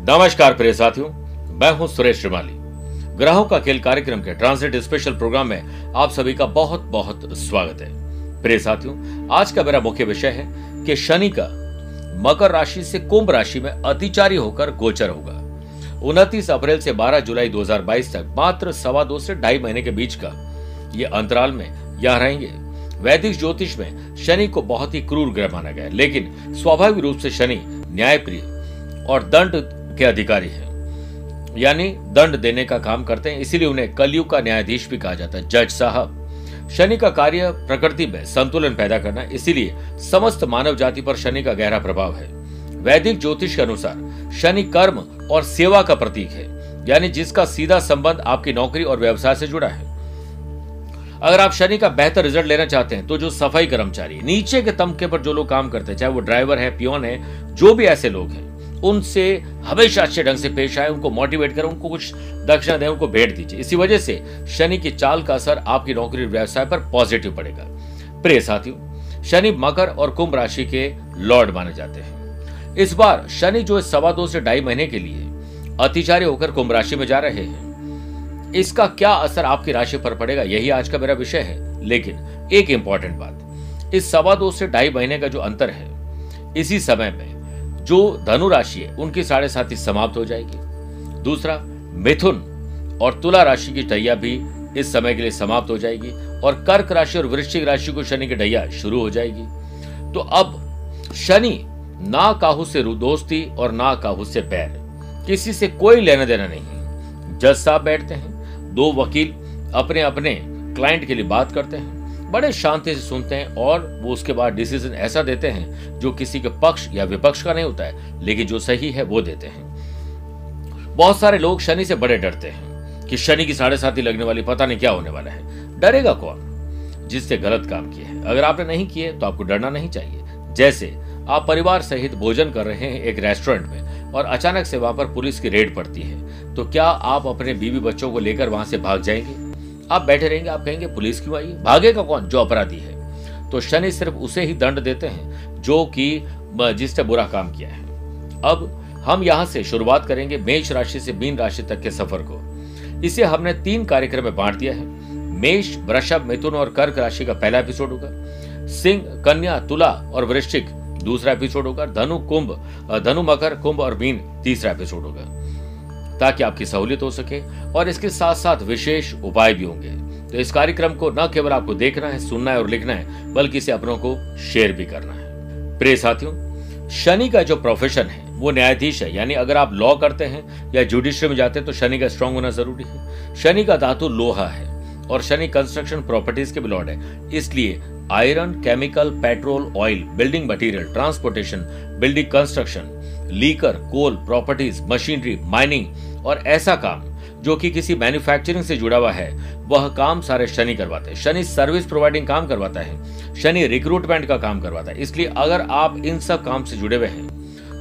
नमस्कार प्रिय साथियों, मैं हूँ सुरेश श्रीमाली। ग्रहों का खेल कार्यक्रम के ट्रांसिट स्पेशल प्रोग्राम में आप सभी का बहुत बहुत स्वागत है। प्रिय साथियों, आज का मेरा मुख्य विषय है कि शनि का मकर राशि से कुंभ राशि में अतिचारी होकर गोचर होगा। उनतीस अप्रैल से 12 जुलाई 2022 तक मात्र सवा दो से ढाई महीने के बीच का ये अंतराल में यह रहेंगे। वैदिक ज्योतिष में शनि को बहुत ही क्रूर ग्रह माना गया लेकिन स्वाभाविक रूप से शनि न्यायप्रिय और दंड के अधिकारी है। यानी दंड देने का काम करते हैं, इसीलिए उन्हें कलयुग का न्यायाधीश भी कहा जाता है, जज साहब। शनि का कार्य प्रकृति में संतुलन पैदा करना, इसीलिए समस्त मानव जाति पर शनि का गहरा प्रभाव है। वैदिक ज्योतिष के अनुसार, शनि कर्म और सेवा का प्रतीक है, यानी जिसका सीधा संबंध आपकी नौकरी और व्यवसाय से जुड़ा है। अगर आप शनि का बेहतर रिज़ल्ट लेना चाहते हैं तो जो सफ़ाई कर्मचारी, नीचे के तमके पर जो लोग काम करते हैं, चाहे वो ड्राइवर है, पियोन है, जो भी ऐसे लोग हैं उनसे हमेशा अच्छे ढंग से पेश आए, उनको मोटिवेट करें, उनको कुछ दक्षिणा दें, उनको भेंट दीजिए। इसी वजह से शनि की चाल का असर आपकी नौकरी व्यवसाय पर पॉजिटिव पड़ेगा। प्रिय साथियों, शनि मकर और कुंभ राशि के लॉर्ड माने जाते हैं। इस बार शनि जो सवा दो से ढाई महीने के लिए अतिचारी होकर कुंभ राशि में जा रहे हैं। इसका क्या असर आपकी राशि पर पड़ेगा, यही आज का मेरा विषय है। लेकिन एक इंपॉर्टेंट बात, इस सवा दो से ढाई महीने का जो अंतर है, इसी समय में जो धनु राशि है, उनकी साढ़े साथी समाप्त हो जाएगी। दूसरा, मिथुन और तुला राशि की टैया भी इस समय के लिए समाप्त हो जाएगी और कर्क राशि और वृश्चिक राशि को शनि की ढैया शुरू हो जाएगी। तो अब शनि ना काहू से दोस्ती और ना काहू से बैर। किसी से कोई लेना देना नहीं जज साहब बैठते हैं, दो वकील अपने अपने क्लाइंट के लिए बात करते हैं। बड़े शांति से सुनते हैं और वो उसके बाद डिसीज़न ऐसा देते हैं जो किसी के पक्ष या विपक्ष का नहीं होता है, लेकिन जो सही है वो देते हैं। बहुत सारे लोग शनि से बड़े डरते हैं कि शनि की साढ़े साथी लगने वाली पता नहीं क्या होने वाला है। डरेगा कौन? जिससे गलत काम किए हैं। अगर आपने नहीं किए तो आपको डरना नहीं चाहिए। जैसे आप परिवार सहित भोजन कर रहे हैं एक रेस्टोरेंट में और अचानक से वहाँ पर पुलिस की रेड पड़ती है तो क्या आप अपने बीवी बच्चों को लेकर वहाँ से भाग जाएँगे? आप बैठे रहेंगे, आप कहेंगे, पुलिस क्यों आई? भागेगा कौन? जो अपराधी है। तो शनि सिर्फ़ उसे ही दंड देते हैं, जो कि जिसने बुरा काम किया है। अब हम यहाँ से शुरुआत करेंगे मेष राशि से मीन राशि तक के सफ़र को। इसे हमने तीन कार्यक्रम में बांट दिया है। मेष, वृषभ, मिथुन और कर्क राशि का पहला एपिसोड होगा। सिंह, कन्या, तुला और वृश्चिक, दूसरा एपिसोड होगा। धनु, कुंभ धनु, मकर, कुंभ और मीन, तीसरा एपिसोड होगा। ताकि आपकी सहूलियत हो सके और इसके साथ साथ विशेष उपाय भी होंगे। तो इस कार्यक्रम को न केवल आपको देखना है, सुनना है और लिखना है, बल्कि इसे अपनों को शेयर भी करना है। प्रिय साथियों, शनि का जो प्रोफेशन है, वो न्यायाधीश है। यानी अगर आप लॉ करते हैं या जुडिशरी में जाते हैं तो शनि का स्ट्रांग होना ज़रूरी है। शनि का धातु लोहा है और शनि कंस्ट्रक्शन प्रॉपर्टीज़ के बिलॉर्ड है। इसलिए iron chemical petrol oil building material transportation building construction liquor coal properties machinery mining और ऐसा काम जो कि किसी मैन्युफैक्चरिंग से जुड़ा हुआ है, वह काम सारे शनि करवाते हैं। शनि सर्विस प्रोवाइडिंग काम करवाता है, शनि रिक्रूटमेंट का काम करवाता है। इसलिए अगर आप इन सब काम से जुड़े हुए हैं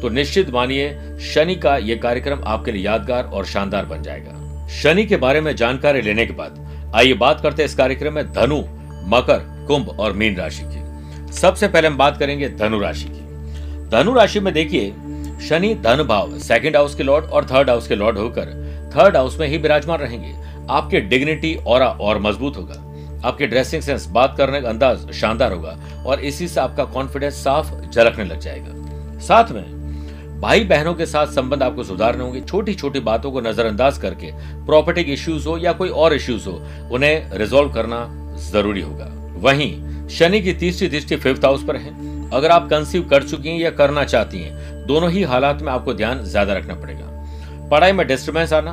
तो निश्चित मानिए शनि का यह कार्यक्रम आपके लिए यादगार और शानदार बन जाएगा। शनि के बारे में जानकारी लेने के बाद, आइए बात करते हैं इस कार्यक्रम में धनु, मकर, कुंभ और मीन राशि की। सबसे पहले हम बात करेंगे धनु राशि की। धनु राशि में देखिए शनि धन भाव सेकंड हाउस के लॉर्ड और थर्ड हाउस के लॉर्ड होकर थर्ड हाउस में ही विराजमान रहेंगे। आपके डिग्निटी और और मज़बूत होगा। आपके ड्रेसिंग सेंस बात करने का अंदाज शानदार होगा और इसी से आपका कॉन्फिडेंस साफ़ झलकने लग जाएगा। साथ में भाई बहनों के साथ संबंध आपको सुधारने होंगे। छोटी छोटी बातों को नजरअंदाज करके प्रॉपर्टी के इश्यूज़ हो या कोई और इश्यूज़ हो, उन्हें रिजोल्व करना ज़रूरी होगा। वहीं शनि की तीसरी दृष्टि फिफ्थ हाउस पर है। अगर आप कंसीव कर चुकी हैं या करना चाहती हैं दोनों ही हालात में आपको ध्यान ज़्यादा रखना पड़ेगा। पढ़ाई में डिस्टर्बेंस आना,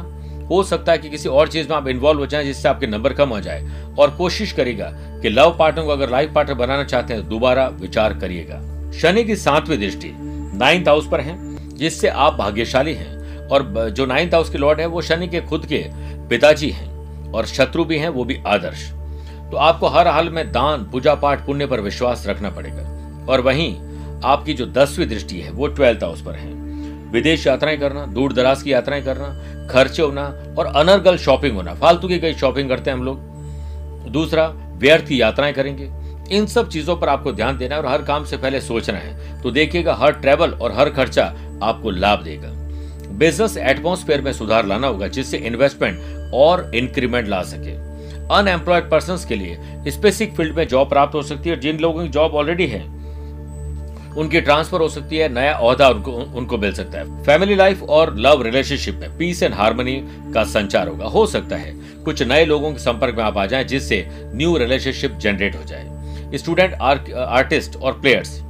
हो सकता है कि किसी और चीज़ में आप इन्वॉल्व हो जाए जिससे आपके नंबर कम हो जाए और कोशिश करेगा कि लव पार्टनर को अगर लाइफ पार्टनर बनाना चाहते हैं तो दोबारा विचार करिएगा। शनि की सातवीं दृष्टि नाइन्थ हाउस पर है, जिससे आप भाग्यशाली हैं और जो नाइन्थ हाउस के लॉर्ड है, वो शनि के खुद के पिताजी हैं और शत्रु भी हैं, वो भी आदर्श। तो आपको हर हाल में दान, पूजा पाठ, पुण्य पर विश्वास रखना पड़ेगा। और वहीं आपकी जो दसवीं दृष्टि है, वो ट्वेल्थ हाउस पर है। विदेश यात्राएँ करना, दूर दराज की यात्राएँ करना, खर्चे होना और अनर्गल शॉपिंग होना, फालतू की कई शॉपिंग करते हैं हम लोग। दूसरा, व्यर्थ की यात्राएँ करेंगे। इन सब चीज़ों पर आपको ध्यान देना है और हर काम से पहले सोचना है। तो देखिएगा, हर ट्रेवल और हर खर्चा आपको लाभ देगा। बिज़नेस एटमोस्फेयर में सुधार लाना होगा, जिससे इन्वेस्टमेंट और इंक्रीमेंट ला सके। अनएम्प्लॉयड पर्सन के लिए स्पेसिफिक फ़ील्ड में जॉब प्राप्त हो सकती है जिन लोगों की जॉब ऑलरेडी है उनकी ट्रांसफ़र हो सकती है, नया अहदा उनको उनको मिल सकता है। फैमिली लाइफ और लव रिलेशनशिप में पीस एंड हार्मनी का संचार होगा। हो सकता है कुछ नए लोगों के संपर्क में आप आ जाए, जिससे न्यू रिलेशनशिप जनरेट हो जाए। स्टूडेंट आर्टिस्ट और प्लेयर्स,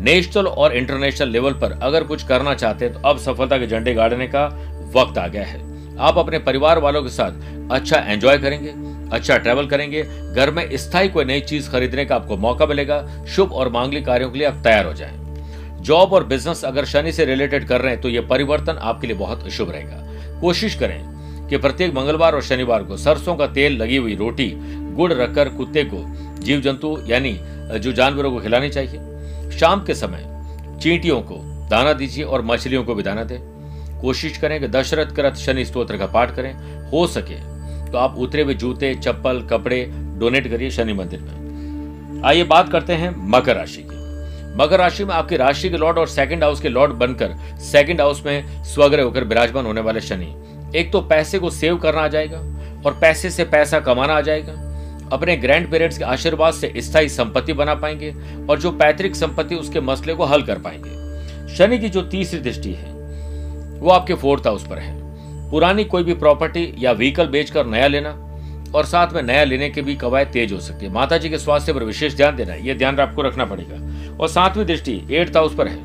नेशनल और इंटरनेशनल लेवल पर अगर कुछ करना चाहते हैं तो अब सफलता के झंडे गाड़ने का वक्त आ गया है। आप अपने परिवार वालों के साथ अच्छा एंजॉय करेंगे। अच्छा ट्रैवल करेंगे। घर में स्थायी कोई नई चीज़ खरीदने का आपको मौका मिलेगा। शुभ और मांगलिक कार्यों के लिए आप तैयार हो जाएँ। जॉब और बिज़नेस अगर शनि से रिलेटेड कर रहे हैं तो यह परिवर्तन आपके लिए बहुत शुभ रहेगा। कोशिश करें कि प्रत्येक मंगलवार और शनिवार को सरसों का तेल, लगी हुई रोटी, गुड़ रखकर कुत्ते को जीव जंतु यानी, जो जानवरों को खिलानी चाहिए। शाम के समय चींटियों को दाना दीजिए और मछलियों को भी दाना दें। कोशिश करें कि दशरथ करत शनि स्त्रोत्र का पाठ करें। हो सके तो आप उतरे हुए जूते, चप्पल, कपड़े डोनेट करिए शनि मंदिर में। आइए बात करते हैं मकर राशि की। मकर राशि में आपकी राशि के लॉर्ड और सेकंड हाउस के लॉर्ड बनकर सेकंड हाउस में स्वग्रह होकर विराजमान होने वाले शनि। एक तो पैसे को सेव करना आ जाएगा और पैसे से पैसा कमाना आ जाएगा। अपने ग्रैंड पेरेंट्स के आशीर्वाद से स्थायी संपत्ति बना पाएँगे और जो पैतृक संपत्ति उसके मसले को हल कर पाएँगे। शनि की जो तीसरी दृष्टि है, वो आपके फोर्थ हाउस पर है। पुरानी कोई भी प्रॉपर्टी या व्हीकल बेचकर नया लेना और साथ में नया लेने के भी कवायद तेज हो सकती है। माता जी के स्वास्थ्य पर विशेष ध्यान देना यह ध्यान आपको रखना पड़ेगा। और सातवीं दृष्टि एट्थ हाउस पर है।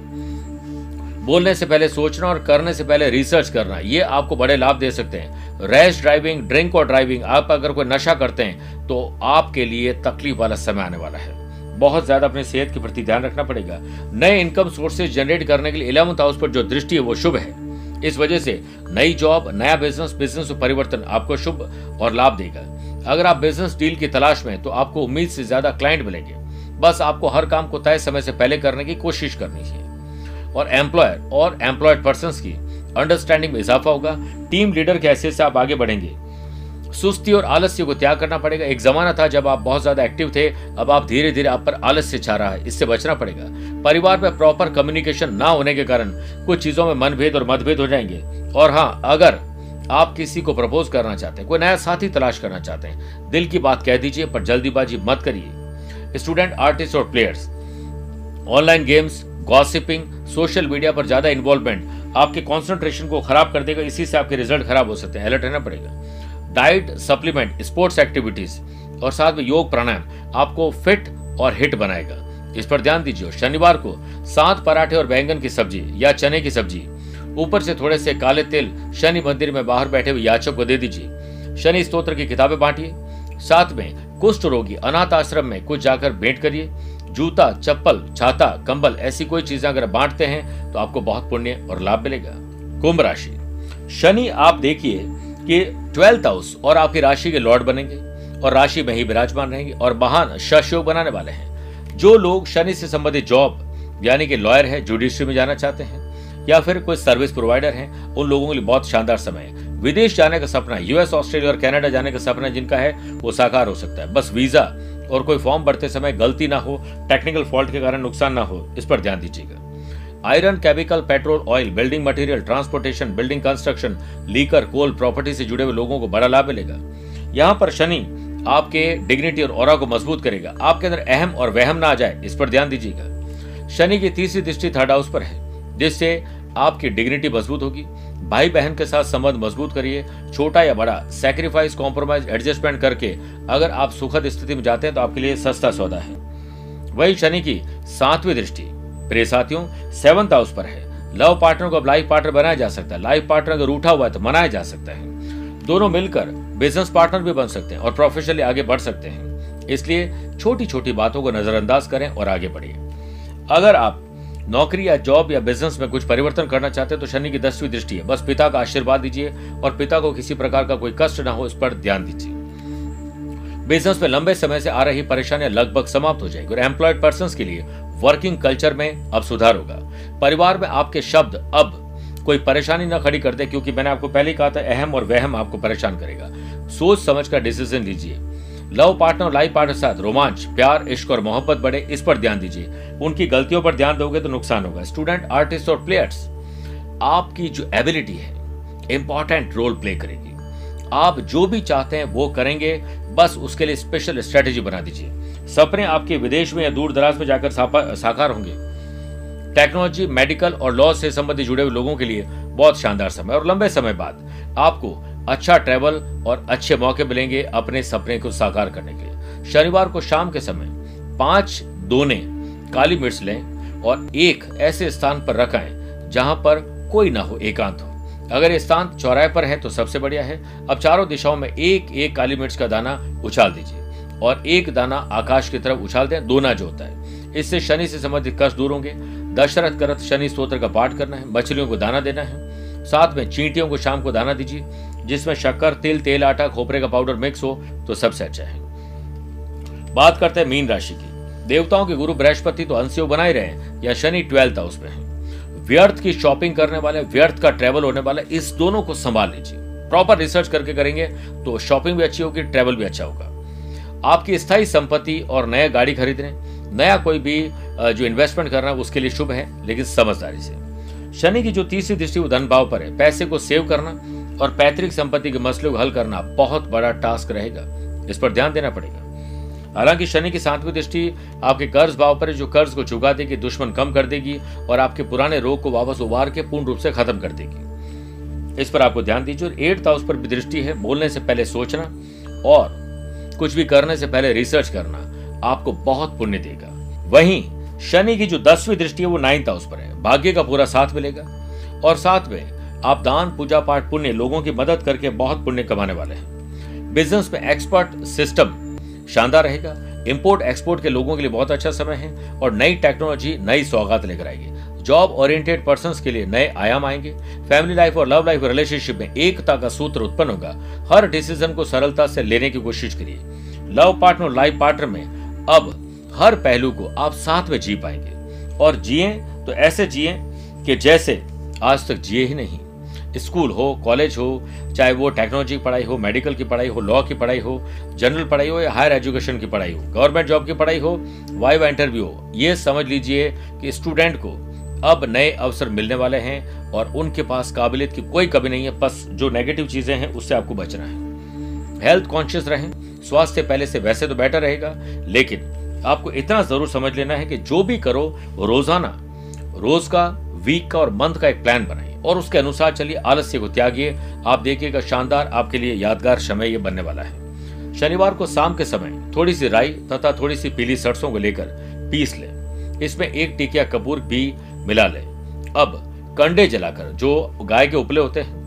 बोलने से पहले सोचना और करने से पहले रिसर्च करना, ये आपको बड़े लाभ दे सकते हैं। रैश ड्राइविंग ड्रिंक और ड्राइविंग आप अगर कोई नशा करते हैं तो आपके लिए तकलीफ़ वाला समय आने वाला है। बहुत ज़्यादा अपने सेहत के प्रति ध्यान रखना पड़ेगा। नए इनकम सोर्सेज जनरेट करने के लिए इलेवंथ हाउस पर जो दृष्टि है, वो शुभ है। इस वजह से नई जॉब, नया बिज़नेस बिज़नेस परिवर्तन आपको शुभ और लाभ देगा। अगर आप बिज़नेस डील की तलाश में तो आपको उम्मीद से ज़्यादा क्लाइंट मिलेंगे। बस आपको हर काम को तय समय से पहले करने की कोशिश करनी चाहिए और एम्प्लॉयर और एम्प्लॉयड पर्सन की अंडरस्टैंडिंग में इजाफा होगा। टीम लीडर के हैसियत से आप आगे बढ़ेंगे। सुस्ती और आलस्य को त्याग करना पड़ेगा। एक जमाना था जब आप बहुत ज़्यादा एक्टिव थे, अब आप धीरे धीरे आप पर आलस्य छा रहा है। इससे बचना पड़ेगा। परिवार में प्रॉपर कम्युनिकेशन ना होने के कारण कुछ चीज़ों में मनभेद और मतभेद हो जाएँगे। और हाँ अगर आप किसी को प्रपोज करना चाहते हैं, कोई नया साथी तलाश करना चाहते हैं, दिल की बात कह दीजिए, पर जल्दीबाजी मत करिए। स्टूडेंट आर्टिस्ट और players online games gossiping social media पर ज़्यादा इन्वॉल्वमेंट आपके कॉन्सेंट्रेशन को खराब कर देगा। इसी से आपके रिज़ल्ट खराब हो सकते हैं। अलर्ट रहना पड़ेगा। डाइट सप्लीमेंट, स्पोर्ट्स एक्टिविटीज़ और साथ में योग प्राणायाम आपको फिट और हिट बनाएगा। इस पर ध्यान दीजिए शनिवार को सात पराठे और बैंगन की सब्ज़ी या चने की सब्ज़ी, ऊपर से थोड़े से काले तेल, शनि मंदिर में बाहर बैठे हुए याचक को दे दीजिए। शनि स्तोत्र की किताबें बांटिए। साथ में कुष्ठ रोगी, अनाथ आश्रम में कुछ जाकर भेंट करिए। जूता, चप्पल, छाता, कंबल, ऐसी कोई चीज़ें अगर बांटते हैं तो आपको बहुत पुण्य और लाभ मिलेगा। कुंभ राशि। शनि, आप देखिए कि ट्वेल्थ हाउस और आपकी राशि के लॉर्ड बनेंगे और राशि में ही विराजमान रहेंगे और महान शशयोग बनाने वाले हैं। जो लोग शनि से संबंधित जॉब, यानी कि लॉयर है, जुडिशरी में जाना चाहते हैं, या फिर कोई सर्विस प्रोवाइडर है, उन लोगों के लिए बहुत शानदार समय है। विदेश जाने का सपना यूएस ऑस्ट्रेलिया और कनाडा जाने का सपना जिनका है, वो साकार हो सकता है। बस वीज़ा और कोई फॉर्म भरते समय गलती ना हो टेक्निकल फॉल्ट के कारण नुकसान ना हो, इस पर ध्यान दीजिएगा। Iron chemical, petrol, oil, building material, transportation, building construction, liquor, coal property से जुड़े हुए लोगों को बड़ा लाभ मिलेगा। यहाँ पर शनि आपके डिग्निटी और को मज़बूत करेगा। आपके अंदर अहम और वहम ना आ जाए, इस पर ध्यान दीजिएगा। शनि की तीसरी दृष्टि थर्ड हाउस पर है, जिससे आपकी डिग्निटी मज़बूत होगी। भाई बहन के साथ संबंध मज़बूत करिए। छोटा या बड़ा सेक्रीफाइस कॉम्प्रोमाइज एडजस्टमेंट करके अगर आप सुखद स्थिति में जाते हैं तो आपके लिए सस्ता सौदा है। वही शनि की सातवीं दृष्टि प्रिय साथियों सेवंथ हाउस पर है। लव पार्टनर को अब लाइफ पार्टनर बनाया जा सकता है। लाइफ पार्टनर अगर उठा हुआ है तो मनाया जा सकता है। दोनों मिलकर बिज़नेस पार्टनर भी बन सकते हैं और प्रोफेशनली आगे बढ़ सकते हैं। इसलिए छोटी छोटी बातों को नजरअंदाज करें और आगे बढ़िए। अगर आप नौकरी या जॉब या बिज़नेस में कुछ परिवर्तन करना चाहते हैं तो शनि की दसवीं दृष्टि है। बस पिता का आशीर्वाद दीजिए और पिता को किसी प्रकार का कोई कष्ट ना हो, इस पर ध्यान दीजिए। बिज़नेस में लंबे समय से आ रही परेशानियाँ लगभग समाप्त हो जाएगी और एम्प्लॉयड पर्सन के लिए वर्किंग कल्चर में अब सुधार होगा। परिवार में आपके शब्द अब कोई परेशानी न खड़ी कर दे, क्योंकि मैंने आपको पहले ही कहा था, अहम और वहम आपको परेशान करेगा। सोच समझ कर डिसीज़न लीजिए। लव पार्टनर और लाइफ पार्टनर साथ, रोमांच, प्यार, इश्क और मोहब्बत बढ़े, इस पर ध्यान दीजिए। उनकी गलतियों पर ध्यान दोगे तो नुकसान होगा। स्टूडेंट आर्टिस्ट और प्लेयर्स आपकी जो एबिलिटी है इंपॉर्टेंट रोल प्ले करेगी। आप जो भी चाहते हैं, वो करेंगे, बस उसके लिए स्पेशल स्ट्रेटेजी बना दीजिए। सपने आपके विदेश में या दूर दराज में जाकर साकार होंगे। टेक्नोलॉजी, मेडिकल और लॉ से संबंधित जुड़े हुए लोगों के लिए बहुत शानदार समय और लंबे समय बाद आपको अच्छा ट्रेवल और अच्छे मौके मिलेंगे अपने सपने को साकार करने के लिए। शनिवार को शाम के समय पाँच दोने काली मिर्च लें और एक ऐसे स्थान पर रखें जहाँ पर कोई ना हो, एकांत हो। अगर ये स्थान चौराहे पर है तो सबसे बढ़िया है। अब चारों दिशाओं में एक एक काली मिर्च का दाना उछाल दीजिए। और एक दाना आकाश की तरफ़ उछाल दें दोना जो होता है। इससे शनि से संबंधित कष्ट दूर होंगे। दशरथ करत शनि स्त्रोत्र का पाठ करना है, मछलियों को दाना देना है। साथ में चींटियों को शाम को दाना दीजिए। जिसमें शक्कर, तिल, तेल, आटा, खोपरे का पाउडर मिक्स हो तो सबसे अच्छा है। बात करते हैं मीन राशि की। देवताओं के गुरु बृहस्पति तो अंशयोग बनाए रहे या शनि ट्वेल्थ हाउस में है। व्यर्थ की शॉपिंग करने वाले, व्यर्थ का ट्रेवल होने वाला, इस दोनों को संभाल लीजिए। प्रॉपर रिसर्च करके करेंगे तो शॉपिंग भी अच्छी होगी, ट्रेवल भी अच्छा होगा। आपकी स्थायी संपत्ति और नया गाड़ी खरीदने, नया कोई भी जो इन्वेस्टमेंट करना, उसके लिए शुभ है, लेकिन समझदारी से। शनि की जो तीसरी दृष्टि, वो धन भाव पर है। पैसे को सेव करना और पैतृक संपत्ति के मसले को हल करना बहुत बड़ा टास्क रहेगा। इस पर ध्यान देना पड़ेगा। हालाँकि शनि की सातवीं दृष्टि आपके कर्ज भाव पर जो कर्ज को चुका देगी, दुश्मन कम कर देगी और आपके पुराने रोग को वापस उबार के पूर्ण रूप से खत्म कर देगी। इस पर आपको ध्यान दीजिए और एट्थ हाउस पर भी दृष्टि है। बोलने से पहले सोचना और कुछ भी करने से पहले रिसर्च करना आपको बहुत पुण्य देगा। वहीं, शनि की जो दसवीं दृष्टि है, वो नाइन्थ हाउस पर है। भाग्य का पूरा साथ मिलेगा। और साथ में, आप दान, पूजा पाठ, पुण्य लोगों की मदद करके बहुत पुण्य कमाने वाले हैं। बिज़नेस में एक्सपर्ट सिस्टम शानदार रहेगा। इंपोर्ट एक्सपोर्ट के लोगों के लिए बहुत अच्छा समय है और नई टेक्नोलॉजी नई सौगात लेकर आएगी। जॉब ओरिएंटेड पर्सन के लिए नए आयाम आएँगे। फैमिली लाइफ और लव लाइफ रिलेशनशिप में एकता का सूत्र उत्पन्न होगा। हर डिसीज़न को सरलता से लेने की कोशिश करिए। लव पार्टनर लाइफ पार्टनर में अब हर पहलू को आप साथ में जी पाएँगे। और जिए तो ऐसे जिए कि जैसे आज तक जिए ही नहीं। स्कूल हो, कॉलेज हो, चाहे वो टेक्नोलॉजी की पढ़ाई हो, मेडिकल की पढ़ाई हो, लॉ की पढ़ाई हो, जनरल पढ़ाई हो या हायर एजुकेशन की पढ़ाई हो, गवर्नमेंट जॉब की पढ़ाई हो, वाइवा इंटरव्यू हो, ये समझ लीजिए कि स्टूडेंट को अब नए अवसर मिलने वाले हैं और उनके पास काबिलियत की कोई कमी नहीं है। बस जो नेगेटिव चीज़ें हैं, उससे आपको बचना है। हेल्थ कॉन्शियस रहें स्वास्थ्य पहले से वैसे तो बेटर रहेगा, लेकिन आपको इतना ज़रूर समझ लेना है कि जो भी करो, रोज़ाना, रोज का वीक का और मंथ का एक प्लान बनाइए। और उसके अनुसार चलिए, आलस्य को त्यागिए। आप देखिएगा, शानदार आपके लिए यादगार समय ये बनने वाला है। शनिवार को शाम के समय थोड़ी सी राई तथा थोड़ी सी पीली सरसों को लेकर पीस ले। इसमें एक टिकिया कपूर भी मिला ले। अब कंडे जलाकर, जो गाय के उपले होते हैं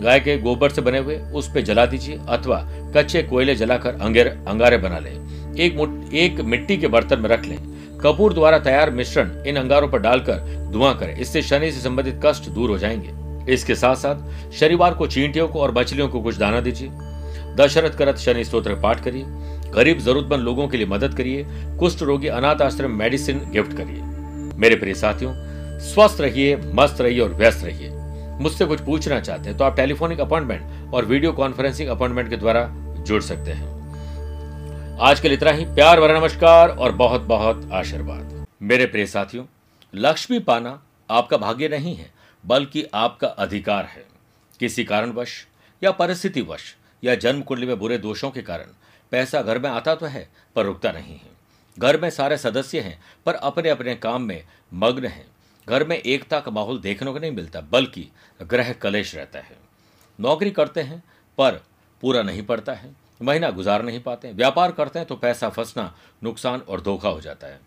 गाय के गोबर से बने हुए उस पे जला दीजिए अथवा कच्चे कोयले जलाकर अंगेर, अंगारे बना लें। एक एक मिट्टी के बर्तन में रख लें। कपूर द्वारा तैयार मिश्रण इन अंगारों पर डालकर धुआँ करें। इससे शनि से संबंधित कष्ट दूर हो जाएँगे। इसके साथ साथ शनिवार को चींटियों को और मछलियों को कुछ दाना दीजिए। दशरथ करत शनि स्त्रोत्र पाठ करिए। गरीब जरूरतमंद लोगों के लिए मदद करिए। कुष्ठ रोगी अनाथ आश्रम मेडिसिन गिफ्ट करिए। मेरे प्रिय साथियों, स्वस्थ रहिए, मस्त रहिए और व्यस्त रहिए। मुझसे कुछ पूछना चाहते हैं तो आप टेलीफोनिक अपॉइंटमेंट और वीडियो कॉन्फ्रेंसिंग अपॉइंटमेंट के द्वारा जुड़ सकते हैं। आज के लिए इतना ही। प्यार भरा नमस्कार और बहुत बहुत आशीर्वाद। मेरे प्रिय साथियों, लक्ष्मी पाना आपका भाग्य नहीं है, बल्कि आपका अधिकार है। किसी कारणवश या परिस्थितिवश या जन्म कुंडली में बुरे दोषों के कारण, पैसा घर में आता तो है, पर रुकता नहीं है। घर में सारे सदस्य हैं, पर अपने अपने काम में मग्न हैं। घर में एकता का माहौल देखने को नहीं मिलता, बल्कि ग्रह कलेश रहता है। नौकरी करते हैं, पर पूरा नहीं पड़ता है, महीना गुजार नहीं पाते व्यापार करते हैं तो पैसा फंसना, नुकसान और धोखा हो जाता है।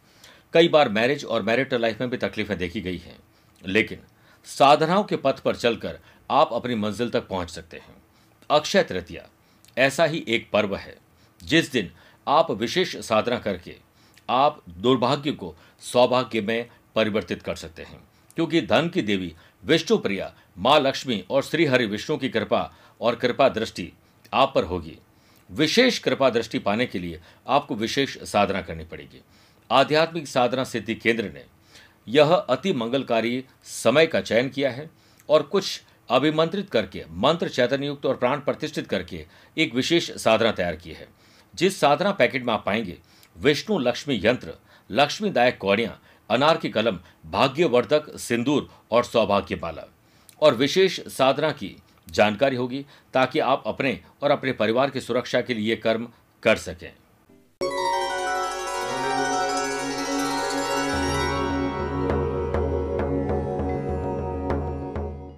कई बार मैरिज और मैरिटल लाइफ में भी तकलीफें देखी गई हैं, लेकिन साधनाओं के पथ पर चलकर आप अपनी मंजिल तक पहुँच सकते हैं। अक्षय तृतीया, ऐसा ही एक पर्व है, जिस दिन आप विशेष साधना करके आप दुर्भाग्य को सौभाग्य में परिवर्तित कर सकते हैं। क्योंकि धन की देवी विष्णु प्रिया माँ लक्ष्मी और श्री हरि विष्णु की कृपा और कृपा दृष्टि आप पर होगी। विशेष कृपा दृष्टि पाने के लिए आपको विशेष साधना करनी पड़ेगी। आध्यात्मिक साधना सिद्धि केंद्र ने यह अति मंगलकारी समय का चयन किया है और कुछ अभिमंत्रित करके, मंत्र चैतन्य युक्त और प्राण प्रतिष्ठित करके एक विशेष साधना तैयार की है। जिस साधना पैकेट में आप पाएँगे, विष्णु लक्ष्मी यंत्र, लक्ष्मीदायक कौड़ियाँ अनार की कलम, भाग्यवर्धक, सिंदूर और सौभाग्य माला। और विशेष साधना की जानकारी होगी ताकि आप अपने और अपने परिवार की सुरक्षा के लिए कर्म कर सकें।